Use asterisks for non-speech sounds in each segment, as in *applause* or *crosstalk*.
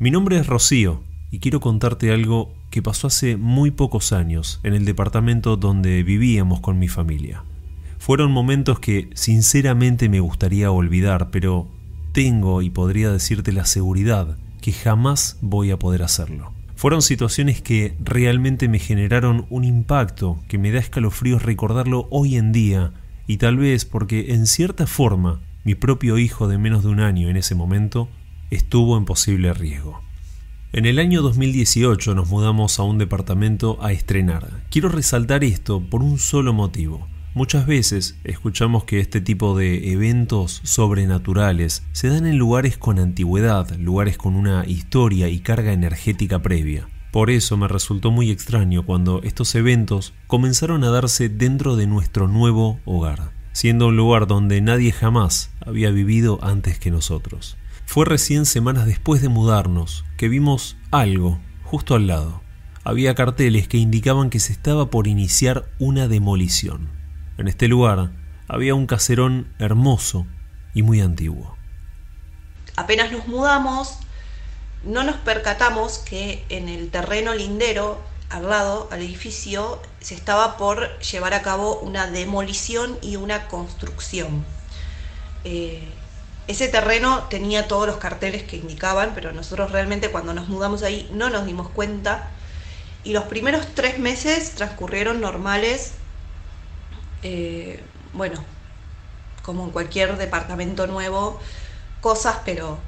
Mi nombre es Rocío y quiero contarte algo que pasó hace muy pocos años en el departamento donde vivíamos con mi familia. Fueron momentos que sinceramente me gustaría olvidar, pero tengo y podría decirte la seguridad que jamás voy a poder hacerlo. Fueron situaciones que realmente me generaron un impacto que me da escalofríos recordarlo hoy en día y tal vez porque en cierta forma mi propio hijo de menos de un año en ese momento estuvo en posible riesgo. En el año 2018 nos mudamos a un departamento a estrenar. Quiero resaltar esto por un solo motivo. Muchas veces escuchamos que este tipo de eventos sobrenaturales se dan en lugares con antigüedad, lugares con una historia y carga energética previa. Por eso me resultó muy extraño cuando estos eventos comenzaron a darse dentro de nuestro nuevo hogar, siendo un lugar donde nadie jamás había vivido antes que nosotros. Fue recién semanas después de mudarnos que vimos algo justo al lado. Había carteles que indicaban que se estaba por iniciar una demolición. En este lugar había un caserón hermoso y muy antiguo. Apenas nos mudamos, no nos percatamos que en el terreno lindero, al lado, al edificio, se estaba por llevar a cabo una demolición y una construcción. Eh, ese terreno tenía todos los carteles que indicaban, pero nosotros realmente cuando nos mudamos ahí no nos dimos cuenta. Y los primeros tres meses transcurrieron normales, eh, bueno, como en cualquier departamento nuevo, cosas pero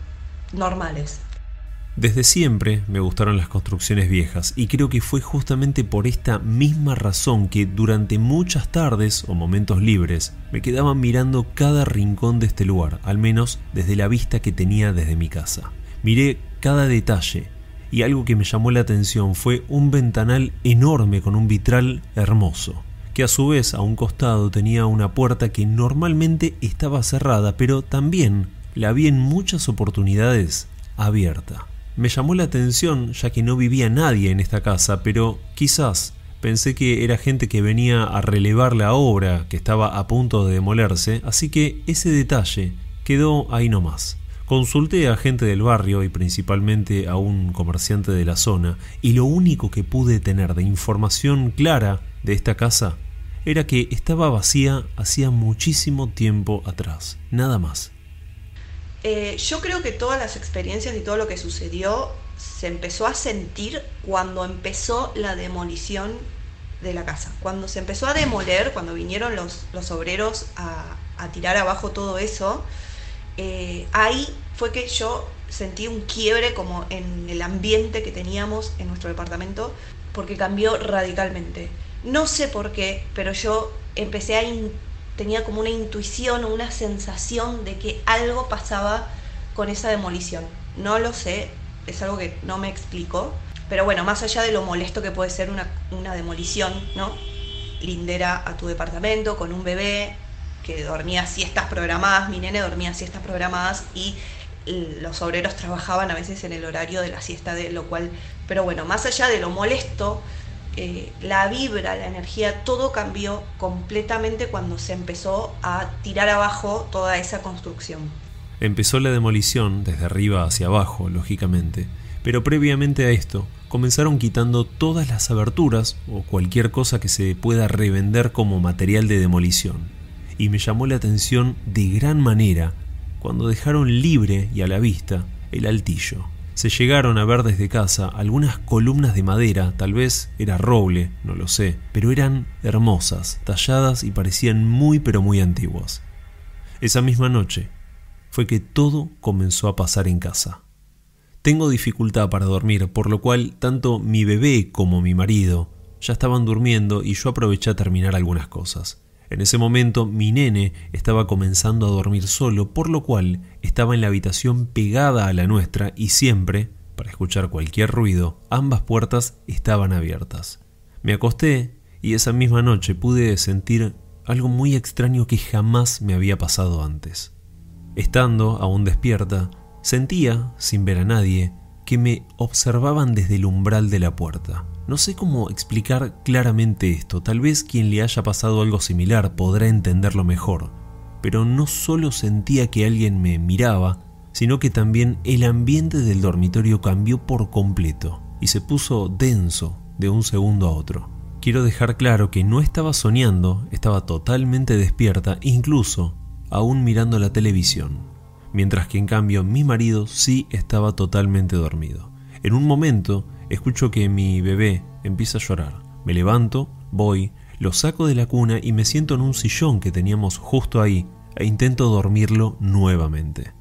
normales. Desde siempre me gustaron las construcciones viejas y creo que fue justamente por esta misma razón que durante muchas tardes o momentos libres me quedaba mirando cada rincón de este lugar, al menos desde la vista que tenía desde mi casa. Miré cada detalle y algo que me llamó la atención fue un ventanal enorme con un vitral hermoso, que a su vez a un costado tenía una puerta que normalmente estaba cerrada, pero también la vi en muchas oportunidades abierta. Me llamó la atención ya que no vivía nadie en esta casa, pero quizás pensé que era gente que venía a relevar la obra que estaba a punto de demolerse, así que ese detalle quedó ahí nomás. Consulté a gente del barrio y principalmente a un comerciante de la zona, y lo único que pude tener de información clara de esta casa era que estaba vacía hacía muchísimo tiempo atrás, nada más. Eh, yo creo que todas las experiencias y todo lo que sucedió se empezó a sentir cuando empezó la demolición de la casa. Cuando se empezó a demoler, cuando vinieron los, los obreros a, tirar abajo todo eso, eh, ahí fue que yo sentí un quiebre como en el ambiente que teníamos en nuestro departamento, porque cambió radicalmente. No sé por qué, pero yo empecé a tenía como una intuición o una sensación de que algo pasaba con esa demolición. No lo sé, es algo que no me explico. Pero bueno, más allá de lo molesto que puede ser una, demolición, ¿no? Lindera a tu departamento con un bebé que dormía siestas programadas, mi nene dormía siestas programadas y los obreros trabajaban a veces en el horario de la siesta, de lo cual, pero bueno, más allá de lo molesto, eh, la vibra, la energía, todo cambió completamente cuando se empezó a tirar abajo toda esa construcción. Empezó la demolición desde arriba hacia abajo, lógicamente, pero previamente a esto comenzaron quitando todas las aberturas o cualquier cosa que se pueda revender como material de demolición. Y me llamó la atención de gran manera cuando dejaron libre y a la vista el altillo se llegaron a ver desde casa algunas columnas de madera, tal vez era roble, no lo sé, pero eran hermosas, talladas y parecían muy pero muy antiguas. Esa misma noche fue que todo comenzó a pasar en casa. Tengo dificultad para dormir, por lo cual tanto mi bebé como mi marido ya estaban durmiendo y yo aproveché a terminar algunas cosas. En ese momento mi nene estaba comenzando a dormir solo, por lo cual estaba en la habitación pegada a la nuestra y siempre, para escuchar cualquier ruido, ambas puertas estaban abiertas. Me acosté y esa misma noche pude sentir algo muy extraño que jamás me había pasado antes. Estando aún despierta, sentía, sin ver a nadie, que me observaban desde el umbral de la puerta. No sé cómo explicar claramente esto, tal vez quien le haya pasado algo similar podrá entenderlo mejor, pero no solo sentía que alguien me miraba, sino que también el ambiente del dormitorio cambió por completo y se puso denso de un segundo a otro. Quiero dejar claro que no estaba soñando, estaba totalmente despierta, incluso aún mirando la televisión, mientras que en cambio mi marido sí estaba totalmente dormido. En un momento escucho que mi bebé empieza a llorar. Me levanto, voy, lo saco de la cuna y me siento en un sillón que teníamos justo ahí e intento dormirlo nuevamente.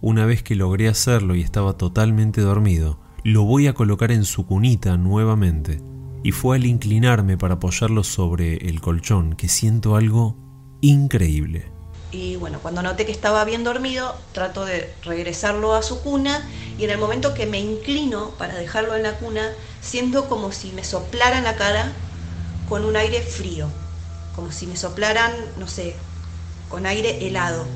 Una vez que logré hacerlo y estaba totalmente dormido, lo voy a colocar en su cunita nuevamente. Y fue al inclinarme para apoyarlo sobre el colchón que siento algo increíble. Y bueno, cuando noté que estaba bien dormido, trato de regresarlo a su cuna y en el momento que me inclino para dejarlo en la cuna, siento como si me soplaran la cara con un aire frío, como si me soplaran, no sé, con aire helado.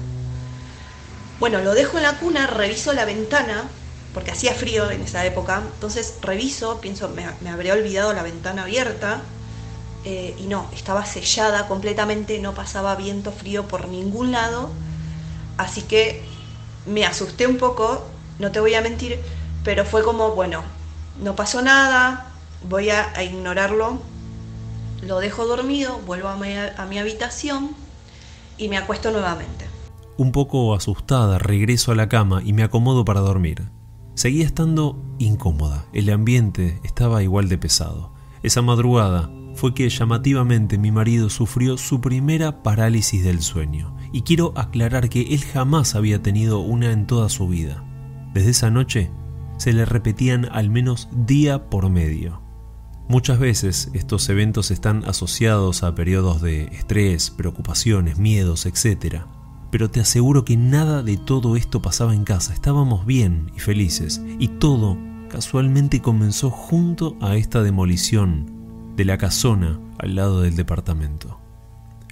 Bueno, lo dejo en la cuna, reviso la ventana, porque hacía frío en esa época, entonces reviso, pienso, me, me habré olvidado la ventana abierta, eh, y no, estaba sellada completamente, no pasaba viento frío por ningún lado, así que me asusté un poco, no te voy a mentir, pero fue como, bueno, no pasó nada, voy a, ignorarlo, lo dejo dormido, vuelvo a mi habitación y me acuesto nuevamente. Un poco asustada, regreso a la cama y me acomodo para dormir. Seguía estando incómoda, el ambiente estaba igual de pesado. Esa madrugada fue que llamativamente mi marido sufrió su primera parálisis del sueño, y quiero aclarar que él jamás había tenido una en toda su vida. Desde esa noche se le repetían al menos día por medio. Muchas veces estos eventos están asociados a periodos de estrés, preocupaciones, miedos, etc. Pero te aseguro que nada de todo esto pasaba en casa, estábamos bien y felices, y todo casualmente comenzó junto a esta demolición de la casona al lado del departamento.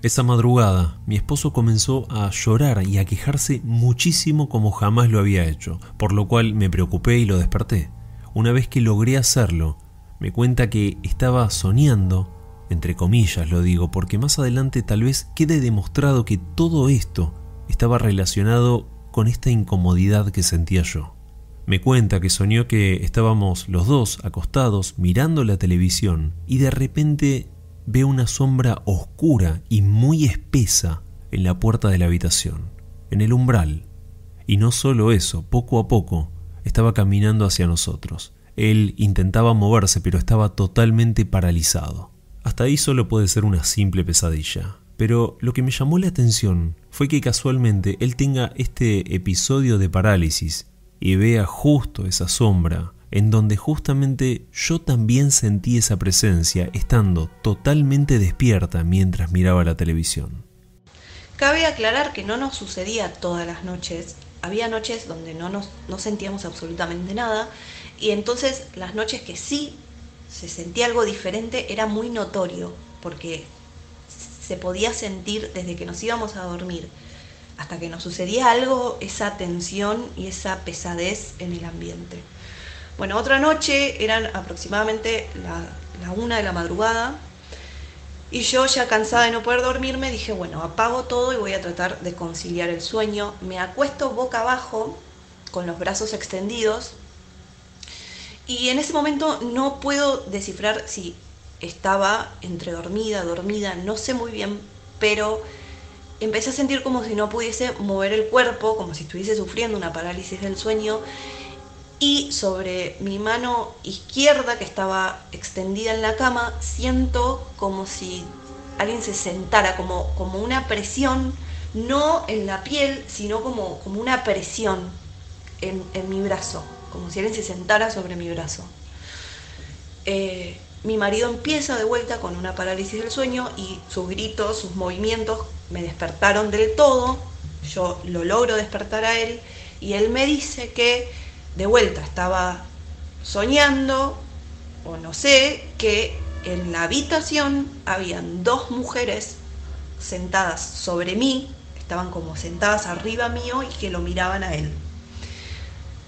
Esa madrugada mi esposo comenzó a llorar y a quejarse muchísimo como jamás lo había hecho, por lo cual me preocupé y lo desperté. Una vez que logré hacerlo, me cuenta que estaba soñando, entre comillas lo digo, porque más adelante tal vez quede demostrado que todo esto estaba relacionado con esta incomodidad que sentía yo. Me cuenta que soñó que estábamos los dos acostados mirando la televisión y de repente ve una sombra oscura y muy espesa en la puerta de la habitación, en el umbral. Y no solo eso, poco a poco estaba caminando hacia nosotros. Él intentaba moverse, pero estaba totalmente paralizado. Hasta ahí solo puede ser una simple pesadilla. Pero lo que me llamó la atención fue que casualmente él tenga este episodio de parálisis y vea justo esa sombra en donde justamente yo también sentí esa presencia estando totalmente despierta mientras miraba la televisión. Cabe aclarar que no nos sucedía todas las noches, había noches donde no, nos, no sentíamos absolutamente nada y entonces las noches que sí se sentía algo diferente era muy notorio, porque se podía sentir desde que nos íbamos a dormir hasta que nos sucedía algo, esa tensión y esa pesadez en el ambiente. Bueno, otra noche eran aproximadamente la, una de la madrugada y yo ya cansada de no poder dormirme dije, bueno, apago todo y voy a tratar de conciliar el sueño. Me acuesto boca abajo con los brazos extendidos y en ese momento no puedo descifrar si estaba entre dormida, dormida, no sé muy bien, pero empecé a sentir como si no pudiese mover el cuerpo, como si estuviese sufriendo una parálisis del sueño. Y sobre mi mano izquierda, que estaba extendida en la cama, siento como si alguien se sentara, como, como una presión, no en la piel, sino como, como una presión en, en mi brazo como si alguien se sentara sobre mi brazo. Eh, mi marido empieza de vuelta con una parálisis del sueño y sus gritos, sus movimientos me despertaron del todo. Yo lo logro despertar a él y él me dice que de vuelta estaba soñando o no sé, que en la habitación habían dos mujeres sentadas sobre mí, estaban como sentadas arriba mío y que lo miraban a él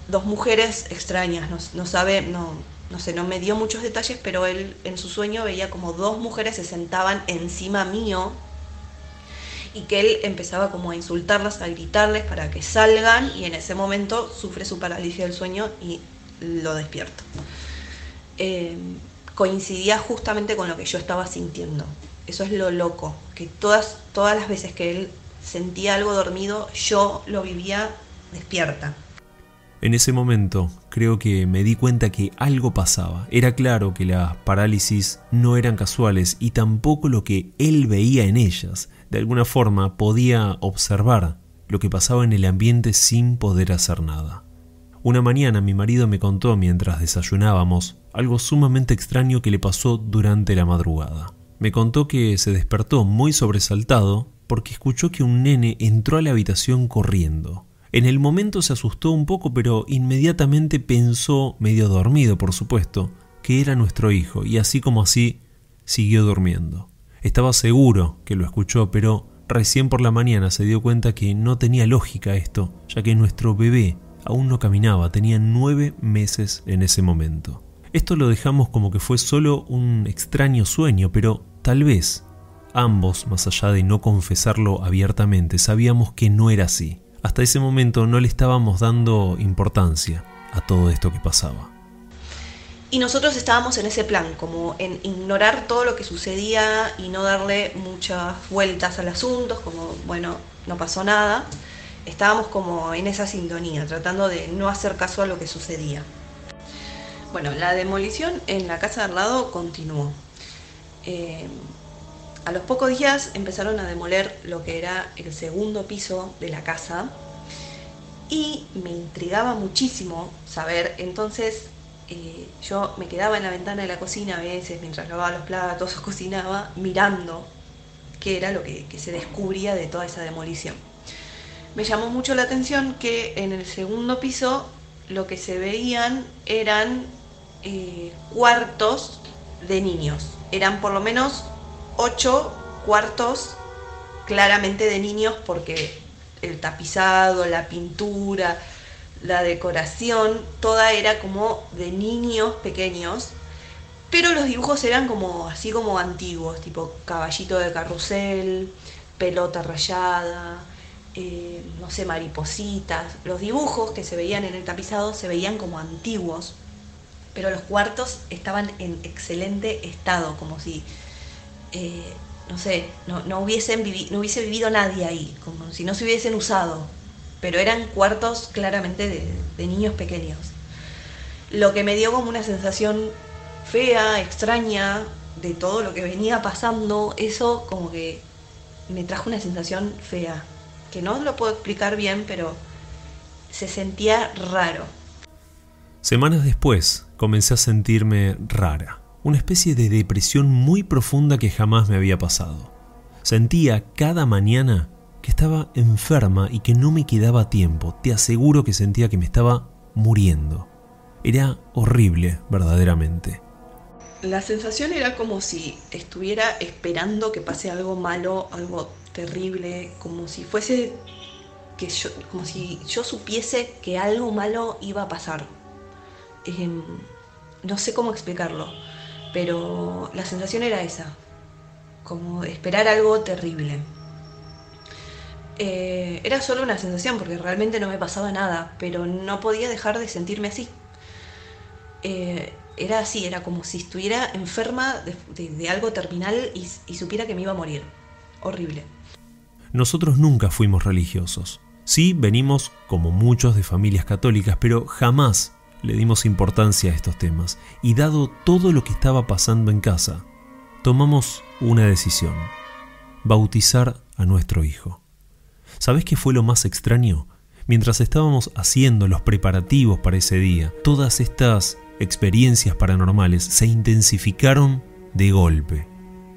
dos mujeres extrañas, no, sabe, no, no sé, no me dio muchos detalles, pero él en su sueño veía como dos mujeres se sentaban encima mío y que él empezaba como a insultarlas, a gritarles para que salgan y en ese momento sufre su parálisis del sueño y lo despierto. Eh, coincidía justamente con lo que yo estaba sintiendo. Eso es lo loco, que todas, todas las veces que él sentía algo dormido, yo lo vivía despierta. En ese momento creo que me di cuenta que algo pasaba. Era claro que las parálisis no eran casuales y tampoco lo que él veía en ellas. De alguna forma podía observar lo que pasaba en el ambiente sin poder hacer nada. Una mañana mi marido me contó mientras desayunábamos algo sumamente extraño que le pasó durante la madrugada. Me contó que se despertó muy sobresaltado porque escuchó que un nene entró a la habitación corriendo. En el momento se asustó un poco, pero inmediatamente pensó, medio dormido por supuesto, que era nuestro hijo, y así como así siguió durmiendo. Estaba seguro que lo escuchó, pero recién por la mañana se dio cuenta que no tenía lógica esto, ya que nuestro bebé aún no caminaba, tenía nueve meses en ese momento. Esto lo dejamos como que fue solo un extraño sueño, pero tal vez ambos, más allá de no confesarlo abiertamente, sabíamos que no era así. Hasta ese momento no le estábamos dando importancia a todo esto que pasaba. Y nosotros estábamos en ese plan, como en ignorar todo lo que sucedía y no darle muchas vueltas al asunto, como, bueno, no pasó nada. Estábamos como en esa sintonía, tratando de no hacer caso a lo que sucedía. Bueno, la demolición en la casa de al lado continuó. Eh, a los pocos días empezaron a demoler lo que era el segundo piso de la casa y me intrigaba muchísimo saber, entonces eh, yo me quedaba en la ventana de la cocina a veces mientras lavaba los platos o *laughs* cocinaba mirando qué era lo que, se descubría de toda esa demolición. Me llamó mucho la atención que en el segundo piso lo que se veían eran eh, cuartos de niños. Eran por lo menos ocho cuartos claramente de niños porque el tapizado, la pintura, la decoración, toda era como de niños pequeños, pero los dibujos eran como así como antiguos, tipo caballito de carrusel, pelota rayada, eh, no sé, maripositas. Los dibujos que se veían en el tapizado se veían como antiguos, pero los cuartos estaban en excelente estado, como si eh, no sé, no, hubiesen no hubiese vivido nadie ahí, como si no se hubiesen usado, pero eran cuartos claramente de, niños pequeños. Lo que me dio como una sensación fea, extraña, de todo lo que venía pasando, eso como que me trajo una sensación fea, que no lo puedo explicar bien, pero se sentía raro. Semanas después comencé a sentirme rara una especie de depresión muy profunda que jamás me había pasado. Sentía cada mañana que estaba enferma y que no me quedaba tiempo. Te aseguro que sentía que me estaba muriendo. Era horrible, verdaderamente. La sensación era como si estuviera esperando que pase algo malo, algo terrible, como si fuese que yo, como si yo supiese que algo malo iba a pasar. Em, no sé cómo explicarlo pero la sensación era esa, como esperar algo terrible. Eh, era solo una sensación porque realmente no me pasaba nada, pero no podía dejar de sentirme así. Eh, era así, era como si estuviera enferma de, algo terminal y, y supiera que me iba a morir. Horrible. Nosotros nunca fuimos religiosos. Sí, venimos como muchos de familias católicas, pero jamás le dimos importancia a estos temas y dado todo lo que estaba pasando en casa, tomamos una decisión, bautizar a nuestro hijo. ¿Sabes qué fue lo más extraño? Mientras estábamos haciendo los preparativos para ese día, todas estas experiencias paranormales se intensificaron de golpe.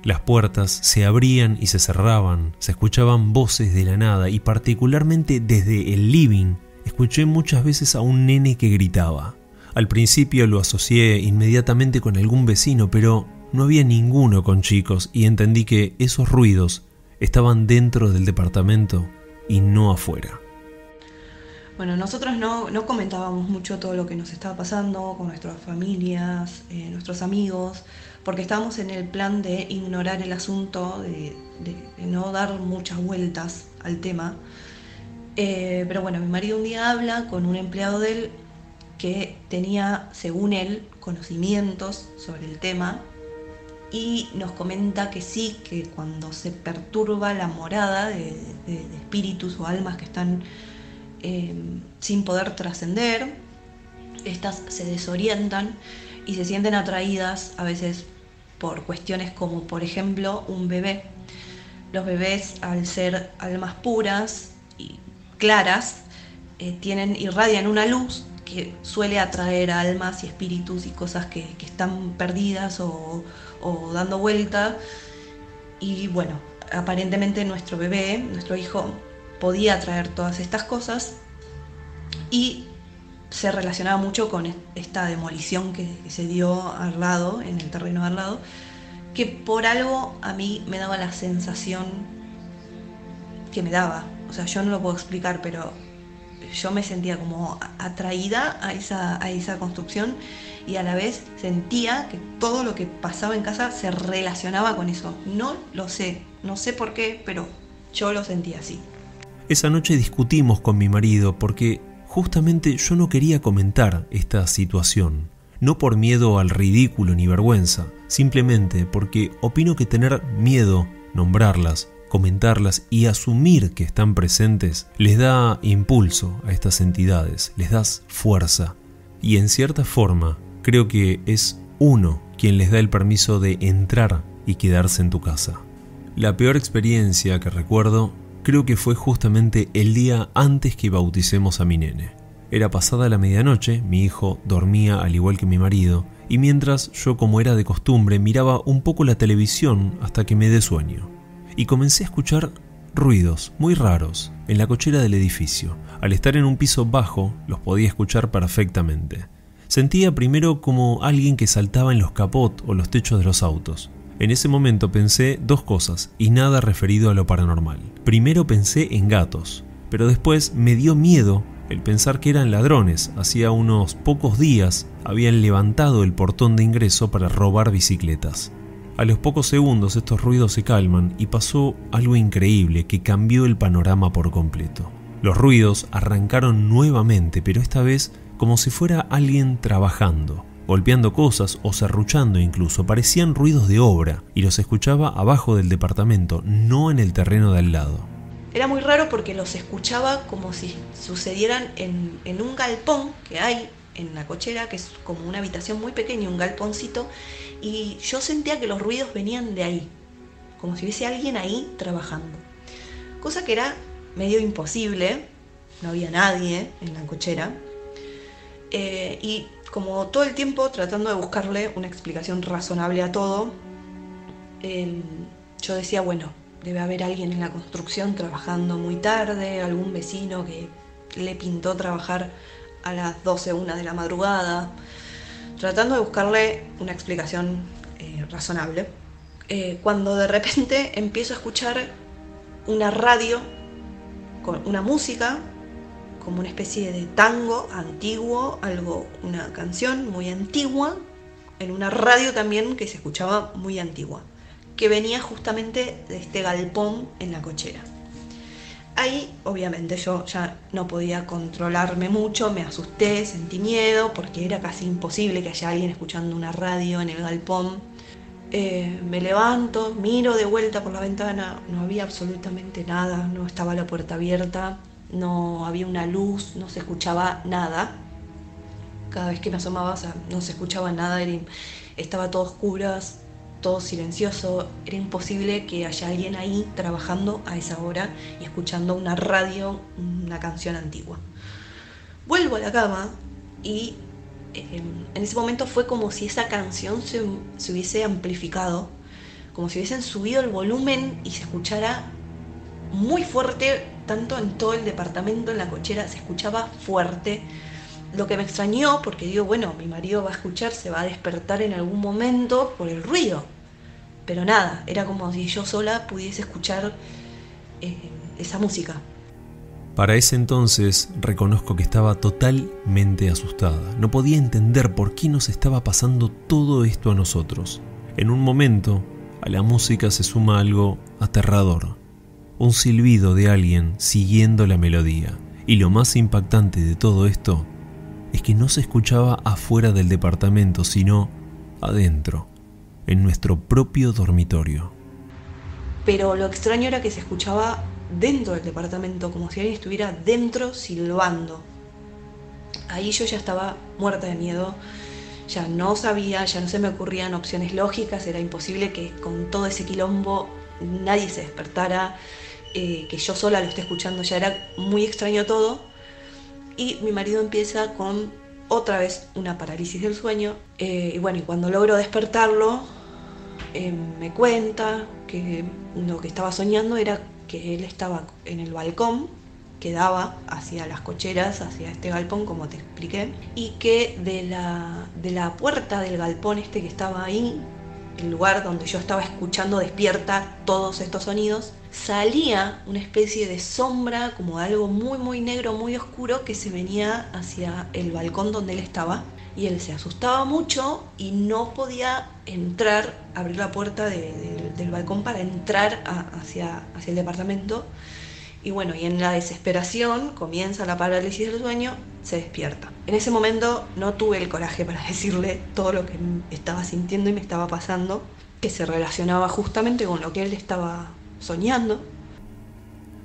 Las puertas se abrían y se cerraban, se escuchaban voces de la nada y particularmente desde el living escuché muchas veces a un nene que gritaba. Al principio lo asocié inmediatamente con algún vecino, pero no había ninguno con chicos y entendí que esos ruidos estaban dentro del departamento y no afuera. Bueno, nosotros no, no, comentábamos mucho todo lo que nos estaba pasando con nuestras familias, eh, nuestros amigos, porque estábamos en el plan de ignorar el asunto, de, no dar muchas vueltas al tema. Eh, pero bueno, mi marido un día habla con un empleado de él que tenía, según él, conocimientos sobre el tema y nos comenta que sí, que cuando se perturba la morada de, espíritus o almas que están eh, sin poder trascender, estas se desorientan y se sienten atraídas a veces por cuestiones como por ejemplo un bebé. Los bebés al ser almas puras claras eh, tienen, irradian una luz que suele atraer almas y espíritus y cosas que, están perdidas o, dando vuelta. Y bueno, aparentemente nuestro bebé, nuestro hijo, podía atraer todas estas cosas y se relacionaba mucho con esta demolición que, se dio al lado, en el terreno al lado, que por algo a mí me daba la sensación que me daba. O sea, yo no lo puedo explicar, pero yo me sentía como atraída a esa, a esa construcción y a la vez sentía que todo lo que pasaba en casa se relacionaba con eso. No lo sé, no sé por qué, pero yo lo sentía así. Esa noche discutimos con mi marido porque justamente yo no quería comentar esta situación, no por miedo al ridículo ni vergüenza, simplemente porque opino que tener miedo, nombrarlas, comentarlas y asumir que están presentes les da impulso a estas entidades, les das fuerza. Y en cierta forma, creo que es uno quien les da el permiso de entrar y quedarse en tu casa. La peor experiencia que recuerdo creo que fue justamente el día antes que bauticemos a mi nene. Era pasada la medianoche, mi hijo dormía al igual que mi marido, y mientras yo como era de costumbre miraba un poco la televisión hasta que me dé sueño y comencé a escuchar ruidos muy raros en la cochera del edificio. Al estar en un piso bajo los podía escuchar perfectamente. Sentía primero como alguien que saltaba en los capot o los techos de los autos. En ese momento pensé dos cosas y nada referido a lo paranormal. Primero pensé en gatos, pero después me dio miedo el pensar que eran ladrones. Hacía unos pocos días habían levantado el portón de ingreso para robar bicicletas. A los pocos segundos estos ruidos se calman y pasó algo increíble que cambió el panorama por completo. Los ruidos arrancaron nuevamente, pero esta vez como si fuera alguien trabajando, golpeando cosas o serruchando incluso. Parecían ruidos de obra y los escuchaba abajo del departamento, no en el terreno de al lado. Era muy raro porque los escuchaba como si sucedieran en, en un galpón que hay en la cochera, que es como una habitación muy pequeña, un galponcito, y yo sentía que los ruidos venían de ahí, como si hubiese alguien ahí trabajando. Cosa que era medio imposible, no había nadie en la cochera, eh, y como todo el tiempo tratando de buscarle una explicación razonable a todo, em, yo decía, bueno, debe haber alguien en la construcción trabajando muy tarde, algún vecino que le pintó trabajar a las 12, una de la madrugada, tratando de buscarle una explicación eh, razonable, eh, cuando de repente *laughs* empiezo a escuchar una radio con una música, como una especie de tango antiguo, algo, una canción muy antigua, en una radio también que se escuchaba muy antigua, que venía justamente de este galpón en la cochera. Ahí, obviamente, yo ya no podía controlarme mucho, me asusté, sentí miedo, porque era casi imposible que haya alguien escuchando una radio en el galpón. Eh, me levanto, miro de vuelta por la ventana, no había absolutamente nada, no estaba la puerta abierta, no había una luz, no se escuchaba nada. Cada vez que me asomaba, no se escuchaba nada, estaba todo oscuras, todo silencioso, era imposible que haya alguien ahí trabajando a esa hora y escuchando una radio, una canción antigua. Vuelvo a la cama y em, en ese momento fue como si esa canción se, se hubiese amplificado, como si hubiesen subido el volumen y se escuchara muy fuerte, tanto en todo el departamento, en la cochera, se escuchaba fuerte lo que me extrañó, porque digo, bueno, mi marido va a escuchar, se va a despertar en algún momento por el ruido. Pero nada, era como si yo sola pudiese escuchar eh, esa música. Para ese entonces reconozco que estaba totalmente asustada. No podía entender por qué nos estaba pasando todo esto a nosotros. En un momento, a la música se suma algo aterrador. Un silbido de alguien siguiendo la melodía. Y lo más impactante de todo esto es que no se escuchaba afuera del departamento, sino adentro, en nuestro propio dormitorio. Pero lo extraño era que se escuchaba dentro del departamento, como si alguien estuviera dentro silbando. Ahí yo ya estaba muerta de miedo, ya no sabía, ya no se me ocurrían opciones lógicas, era imposible que con todo ese quilombo nadie se despertara, eh, que yo sola lo esté escuchando, ya era muy extraño todo. Y mi marido empieza con otra vez una parálisis del sueño. Eh, y bueno, y cuando logro despertarlo, eh, me cuenta que lo que estaba soñando era que él estaba en el balcón que daba hacia las cocheras, hacia este galpón, como te expliqué, y que de la, de la puerta del galpón este que estaba ahí, el lugar donde yo estaba escuchando despierta todos estos sonidos, salía una especie de sombra, como algo muy, muy negro, muy oscuro, que se venía hacia el balcón donde él estaba y él se asustaba mucho y no podía entrar, abrir la puerta del balcón para entrar hacia, hacia el departamento. Y bueno, y en la desesperación comienza la parálisis del sueño, se despierta. En ese momento no tuve el coraje para *laughs* decirle todo lo que estaba sintiendo y me estaba pasando, que se relacionaba justamente con lo que él estaba soñando.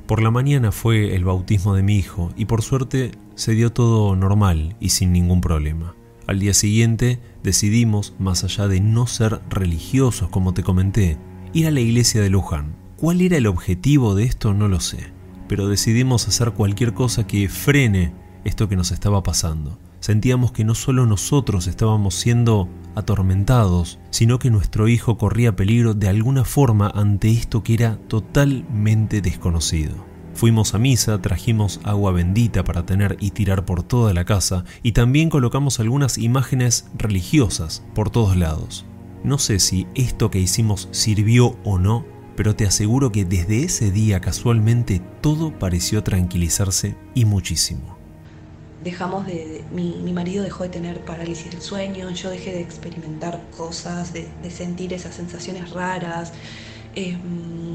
Por la mañana fue el bautismo de mi hijo y por suerte se dio todo normal y sin ningún problema. Al día siguiente decidimos, más allá de no ser religiosos como te comenté, ir a la iglesia de Luján. ¿Cuál era el objetivo de esto? No lo sé, pero decidimos hacer cualquier cosa que frene esto que nos estaba pasando. Sentíamos que no solo nosotros estábamos siendo atormentados, sino que nuestro hijo corría peligro de alguna forma ante esto que era totalmente desconocido. Fuimos a misa, trajimos agua bendita para tener y tirar por toda la casa y también colocamos algunas imágenes religiosas por todos lados. No sé si esto que hicimos sirvió o no, pero te aseguro que desde ese día casualmente todo pareció tranquilizarse y muchísimo. Dejamos de, mi, marido dejó de tener parálisis del sueño, yo dejé de experimentar cosas, de, sentir esas sensaciones raras. Eh,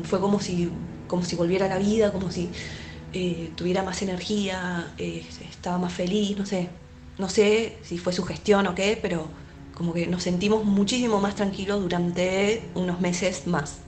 fue como si como si volviera a la vida, como si eh, tuviera más energía, eh, estaba más feliz, no sé. No sé si fue su gestión o qué, pero como que nos sentimos muchísimo más tranquilos durante unos meses más.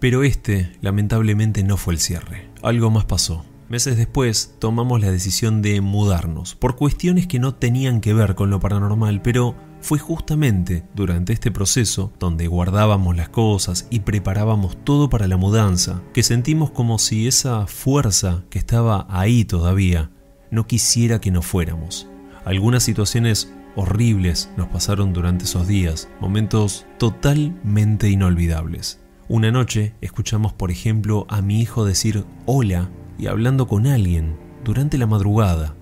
Pero este, lamentablemente, no fue el cierre. Algo más pasó. Meses después tomamos la decisión de mudarnos, por cuestiones que no tenían que ver con lo paranormal, pero fue justamente durante este proceso, donde guardábamos las cosas y preparábamos todo para la mudanza, que sentimos como si esa fuerza que estaba ahí todavía no quisiera que nos fuéramos. Algunas situaciones horribles nos pasaron durante esos días, momentos totalmente inolvidables. Una noche escuchamos, por ejemplo, a mi hijo decir hola y hablando con alguien durante la madrugada.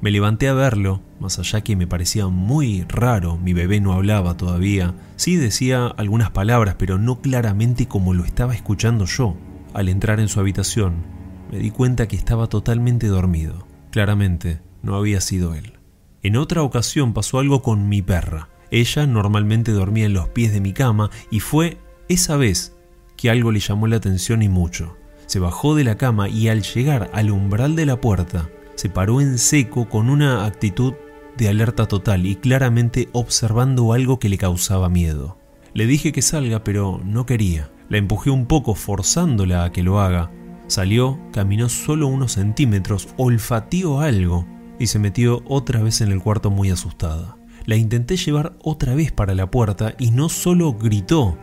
Me levanté a verlo, más allá que me parecía muy raro, mi bebé no hablaba todavía, sí decía algunas palabras, pero no claramente como lo estaba escuchando yo. Al entrar en su habitación, me di cuenta que estaba totalmente dormido. Claramente, no había sido él. En otra ocasión pasó algo con mi perra. Ella normalmente dormía en los pies de mi cama y fue esa vez que algo le llamó la atención y mucho. Se bajó de la cama y al llegar al umbral de la puerta, se paró en seco con una actitud de alerta total y claramente observando algo que le causaba miedo. Le dije que salga, pero no quería. La empujé un poco forzándola a que lo haga. Salió, caminó solo unos centímetros, olfateó algo y se metió otra vez en el cuarto muy asustada. La intenté llevar otra vez para la puerta y no solo gritó,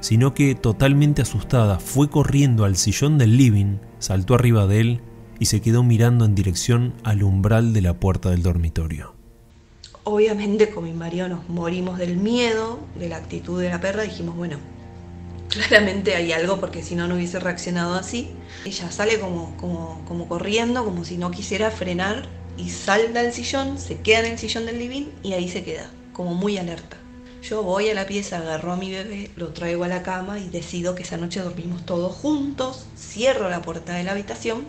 sino que totalmente asustada fue corriendo al sillón del living, saltó arriba de él y se quedó mirando en dirección al umbral de la puerta del dormitorio. Obviamente con mi marido nos morimos del miedo, de la actitud de la perra, dijimos, bueno, claramente hay algo porque si no, no hubiese reaccionado así. Ella sale como, como, como corriendo, como si no quisiera frenar y salta al sillón, se queda en el sillón del living y ahí se queda, como muy alerta. Yo voy a la pieza, agarro a mi bebé, lo traigo a la cama y decido que esa noche dormimos todos juntos, cierro la puerta de la habitación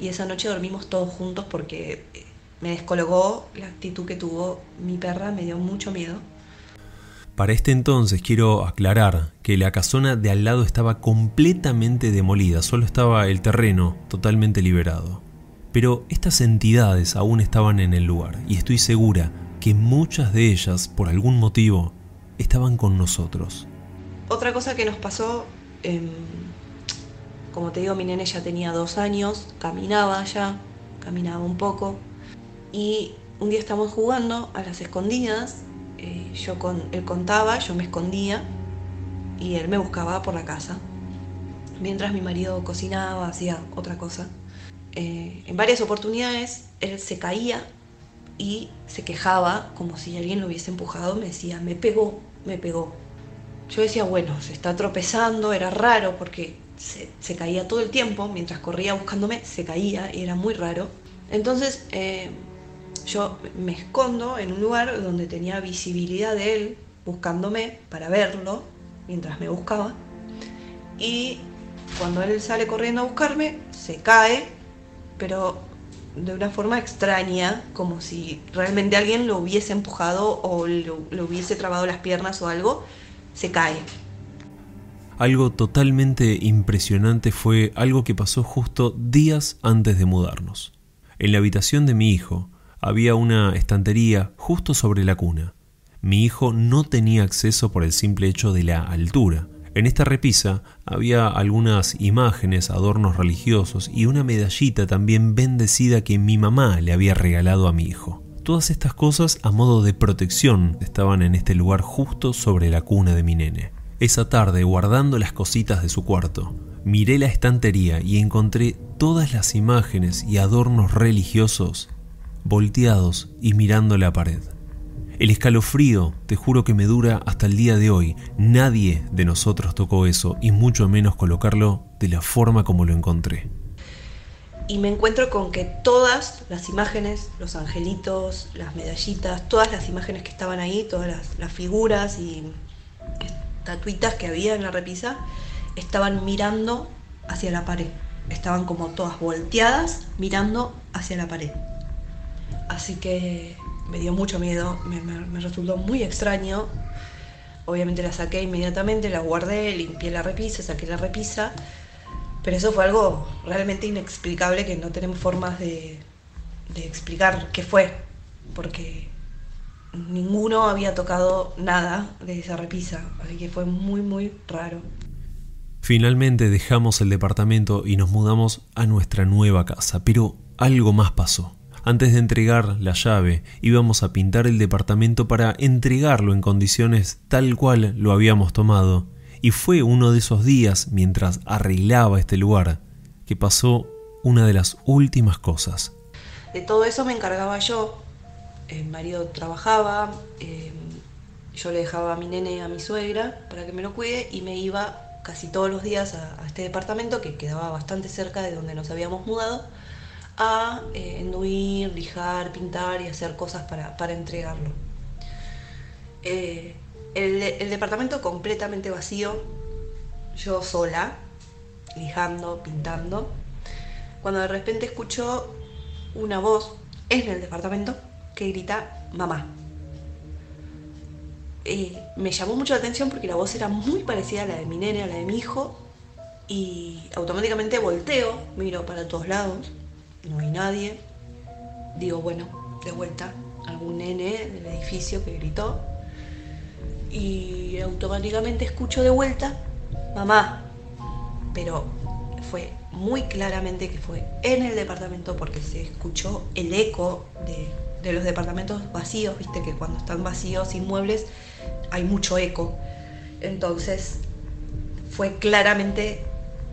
y esa noche dormimos todos juntos porque eh, me descolocó la actitud que tuvo mi perra, me dio mucho miedo. Para este entonces quiero aclarar que la casona de al lado estaba completamente demolida, solo estaba el terreno totalmente liberado. Pero estas entidades aún estaban en el lugar y estoy segura que muchas de ellas, por algún motivo, estaban con nosotros. Otra cosa que nos pasó, em, como te digo, mi nene ya tenía dos años, caminaba ya, caminaba un poco, y un día estamos jugando a las escondidas eh, yo con, él contaba, yo me escondía y él me buscaba por la casa. Mientras mi marido cocinaba, hacía otra cosa. Eh, en varias oportunidades él se caía y se quejaba como si alguien lo hubiese empujado, me decía, me pegó, me pegó. Yo decía, bueno, se está tropezando, era raro porque se, caía todo el tiempo, mientras corría buscándome, se caía y era muy raro. Entonces, eh, yo me escondo en un lugar donde tenía visibilidad de él buscándome para verlo mientras me buscaba. Y cuando él sale corriendo a buscarme, se cae, pero de una forma extraña, como si realmente alguien lo hubiese empujado o le hubiese trabado las piernas o algo, se cae. Algo totalmente impresionante fue algo que pasó justo días antes de mudarnos. En la habitación de mi hijo, había una estantería justo sobre la cuna. Mi hijo no tenía acceso por el simple hecho de la altura. En esta repisa había algunas imágenes, adornos religiosos y una medallita también bendecida que mi mamá le había regalado a mi hijo. Todas estas cosas a modo de protección estaban en este lugar justo sobre la cuna de mi nene. Esa tarde, guardando las cositas de su cuarto, miré la estantería y encontré todas las imágenes y adornos religiosos volteados y mirando la pared. El escalofrío, te juro que me dura hasta el día de hoy. Nadie de nosotros tocó eso y mucho menos colocarlo de la forma como lo encontré. Y me encuentro con que todas las imágenes, los angelitos, las medallitas, todas las imágenes que estaban ahí, todas las, las figuras y estatuitas que había en la repisa, estaban mirando hacia la pared. Estaban como todas volteadas mirando hacia la pared. Así que me dio mucho miedo, me, resultó muy extraño. Obviamente la saqué inmediatamente, la guardé, limpié la repisa, saqué la repisa. Pero eso fue algo realmente inexplicable que no tenemos formas de, de explicar qué fue. Porque ninguno había tocado nada de esa repisa. Así que fue muy, muy raro. Finalmente dejamos el departamento y nos mudamos a nuestra nueva casa, pero algo más pasó. Antes de entregar la llave, íbamos a pintar el departamento para entregarlo en condiciones tal cual lo habíamos tomado. Y fue uno de esos días, mientras arreglaba este lugar, que pasó una de las últimas cosas. De todo eso me encargaba yo. El marido trabajaba, eh, yo le dejaba a mi nene a mi suegra para que me lo cuide y me iba casi todos los días a este departamento que quedaba bastante cerca de donde nos habíamos mudado a eh, enduir, lijar, pintar y hacer cosas para, entregarlo. Eh, el, departamento completamente vacío, yo sola, lijando, pintando, cuando de repente escucho una voz en el departamento que grita mamá. Eh, me llamó mucho la atención porque la voz era muy parecida a la de mi nene, a la de mi hijo, y automáticamente volteo, miro para todos lados no hay nadie. Digo, bueno, de vuelta, algún nene del edificio que gritó. Y automáticamente escucho de vuelta, mamá. Pero fue muy claramente que fue en el departamento porque se escuchó el eco de, de los departamentos vacíos, viste que cuando están vacíos, sin muebles, hay mucho eco. Entonces fue claramente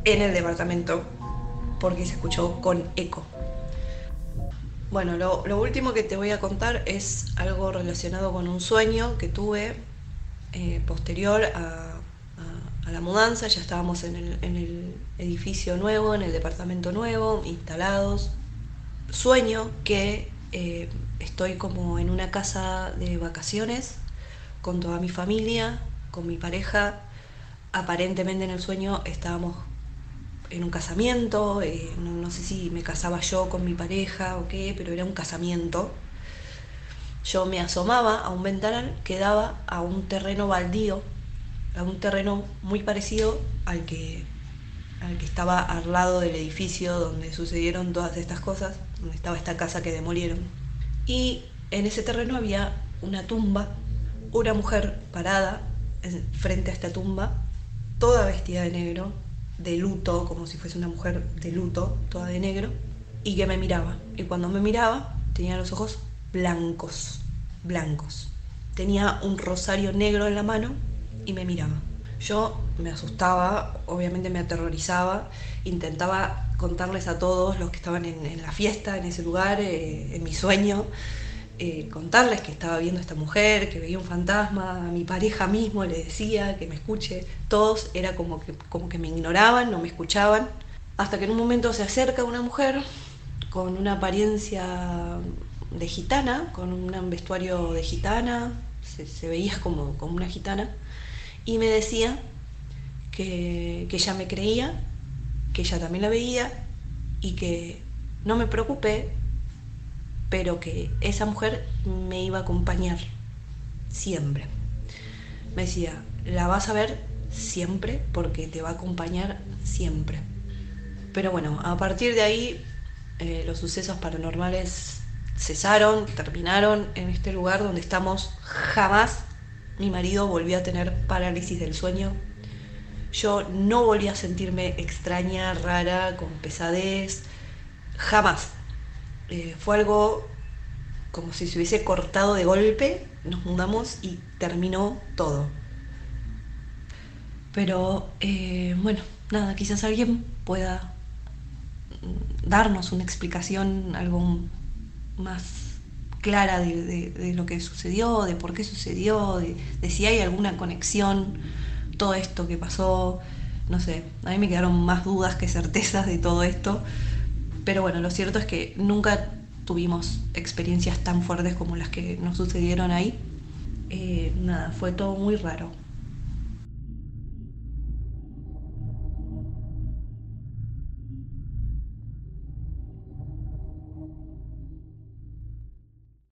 en el departamento porque se escuchó con eco. Bueno, lo, último que te voy a contar es algo relacionado con un sueño que tuve eh, posterior a, la mudanza. Ya estábamos en el, edificio nuevo, en el departamento nuevo, instalados. Sueño que eh, estoy como en una casa de vacaciones con toda mi familia, con mi pareja. Aparentemente en el sueño estábamos en un casamiento, eh, no, sé si me casaba yo con mi pareja o qué, pero era un casamiento. Yo me asomaba a un ventanal que daba a un terreno baldío, a un terreno muy parecido al que, al que estaba al lado del edificio donde sucedieron todas estas cosas, donde estaba esta casa que demolieron. Y en ese terreno había una tumba, una mujer parada frente a esta tumba, toda vestida de negro, de luto, como si fuese una mujer de luto, toda de negro, y que me miraba. Y cuando me miraba, tenía los ojos blancos, blancos. Tenía un rosario negro en la mano y me miraba. Yo me asustaba, obviamente me aterrorizaba, intentaba contarles a todos los que estaban en, la fiesta, en ese lugar, eh, en mi sueño, eh, contarles que estaba viendo a esta mujer, que veía un fantasma, a mi pareja mismo le decía que me escuche, todos era como que, como que me ignoraban, no me escuchaban, hasta que en un momento se acerca una mujer con una apariencia de gitana, con un vestuario de gitana, se, veía como, como una gitana, y me decía que, que ella me creía, que ella también la veía y que no me preocupé pero que esa mujer me iba a acompañar siempre. Me decía, la vas a ver siempre porque te va a acompañar siempre. Pero bueno, a partir de ahí eh, los sucesos paranormales cesaron, terminaron en este lugar donde estamos. Jamás mi marido volvió a tener parálisis del sueño. Yo no volví a sentirme extraña, rara, con pesadez. Jamás. Eh, fue algo como si se hubiese cortado de golpe, nos mudamos y terminó todo. Pero eh, bueno, nada, quizás alguien pueda mm, darnos una explicación algo más clara de, lo que sucedió, de por qué sucedió, de, de, si hay alguna conexión, todo esto que pasó, no sé, a mí me quedaron más dudas que certezas de todo esto, pero bueno, lo cierto es que nunca tuvimos experiencias tan fuertes como las que nos sucedieron ahí. Eh, nada, fue todo muy raro.